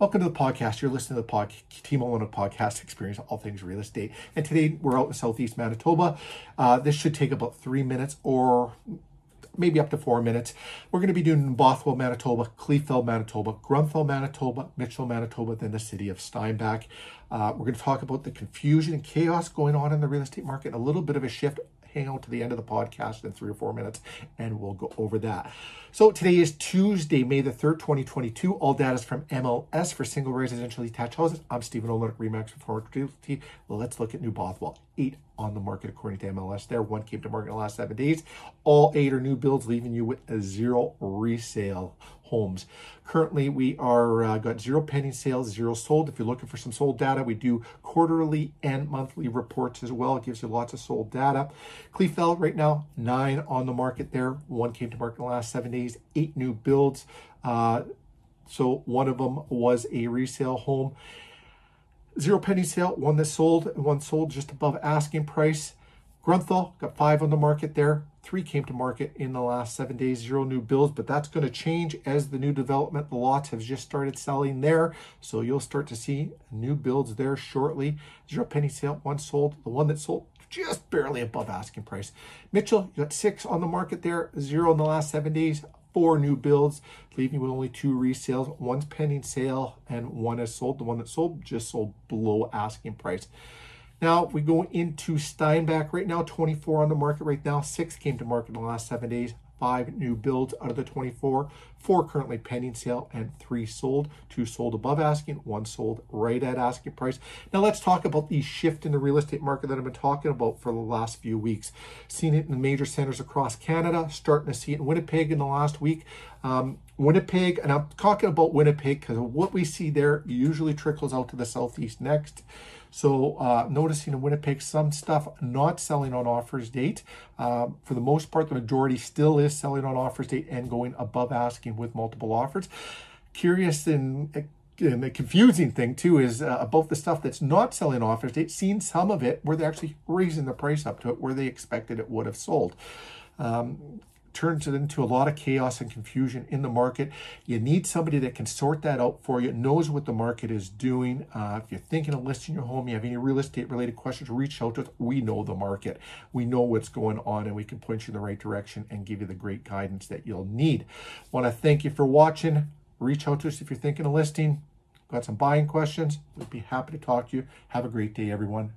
Welcome to the podcast. You're listening to the pod, Team Olyniuk podcast experience, all things real estate. And today we're out in Southeast Manitoba. Uh, this should take about three minutes or maybe up to four minutes. We're going to be doing Bothwell, Manitoba, Kleefeld, Manitoba, Grunthal, Manitoba, Mitchell, Manitoba, then the city of Steinbach. Uh, we're going to talk about the confusion and chaos going on in the real estate market, a little bit of a shift hang out to the end of the podcast in three or four minutes and we'll go over that. So today is Tuesday, May the 3rd, 2022. All data is from MLS for single residential detached houses. I'm Stephen Olyniuk, Remax Performance Realty. Let's look at New Bothwell. Eight on the market according to MLS there. One came to market in the last seven days. All eight are new builds, leaving you with a zero resale homes. Currently, we are uh, got zero pending sales, zero sold. If you're looking for some sold data, we do quarterly and monthly reports as well. It gives you lots of sold data. Kleefeld right now, nine on the market there. One came to market in the last seven days, eight new builds. Uh, so one of them was a resale home. Zero penny sale, one that sold, and one sold just above asking price. Grunthal got five on the market there. Three came to market in the last seven days, zero new builds, but that's going to change as the new development, the lots have just started selling there. So you'll start to see new builds there shortly. Zero penny sale, one sold. The one that sold just barely above asking price. Mitchell, you got six on the market there, zero in the last seven days, four new builds, leaving with only two resales. One's pending sale and one is sold. The one that sold just sold below asking price. Now we go into Steinbach right now, 24 on the market right now. Six came to market in the last seven days. Five new builds out of the 24. Four currently pending sale and three sold. Two sold above asking, one sold right at asking price. Now let's talk about the shift in the real estate market that I've been talking about for the last few weeks. Seen it in major centers across Canada, starting to see it in Winnipeg in the last week. Um, Winnipeg, and I'm talking about Winnipeg because what we see there usually trickles out to the southeast next. So uh, noticing in Winnipeg some stuff not selling on offers date. Uh, for the most part, the majority still is selling on offers date and going above asking with multiple offers. Curious and and the confusing thing too is uh, about the stuff that's not selling offers date. Seen some of it where they're actually raising the price up to it where they expected it would have sold. Um, turns it into a lot of chaos and confusion in the market. You need somebody that can sort that out for you, knows what the market is doing. Uh, if you're thinking of listing your home, you have any real estate related questions, reach out to us. We know the market. We know what's going on and we can point you in the right direction and give you the great guidance that you'll need. Want to thank you for watching. Reach out to us if you're thinking of listing. Got some buying questions. We'd be happy to talk to you. Have a great day, everyone.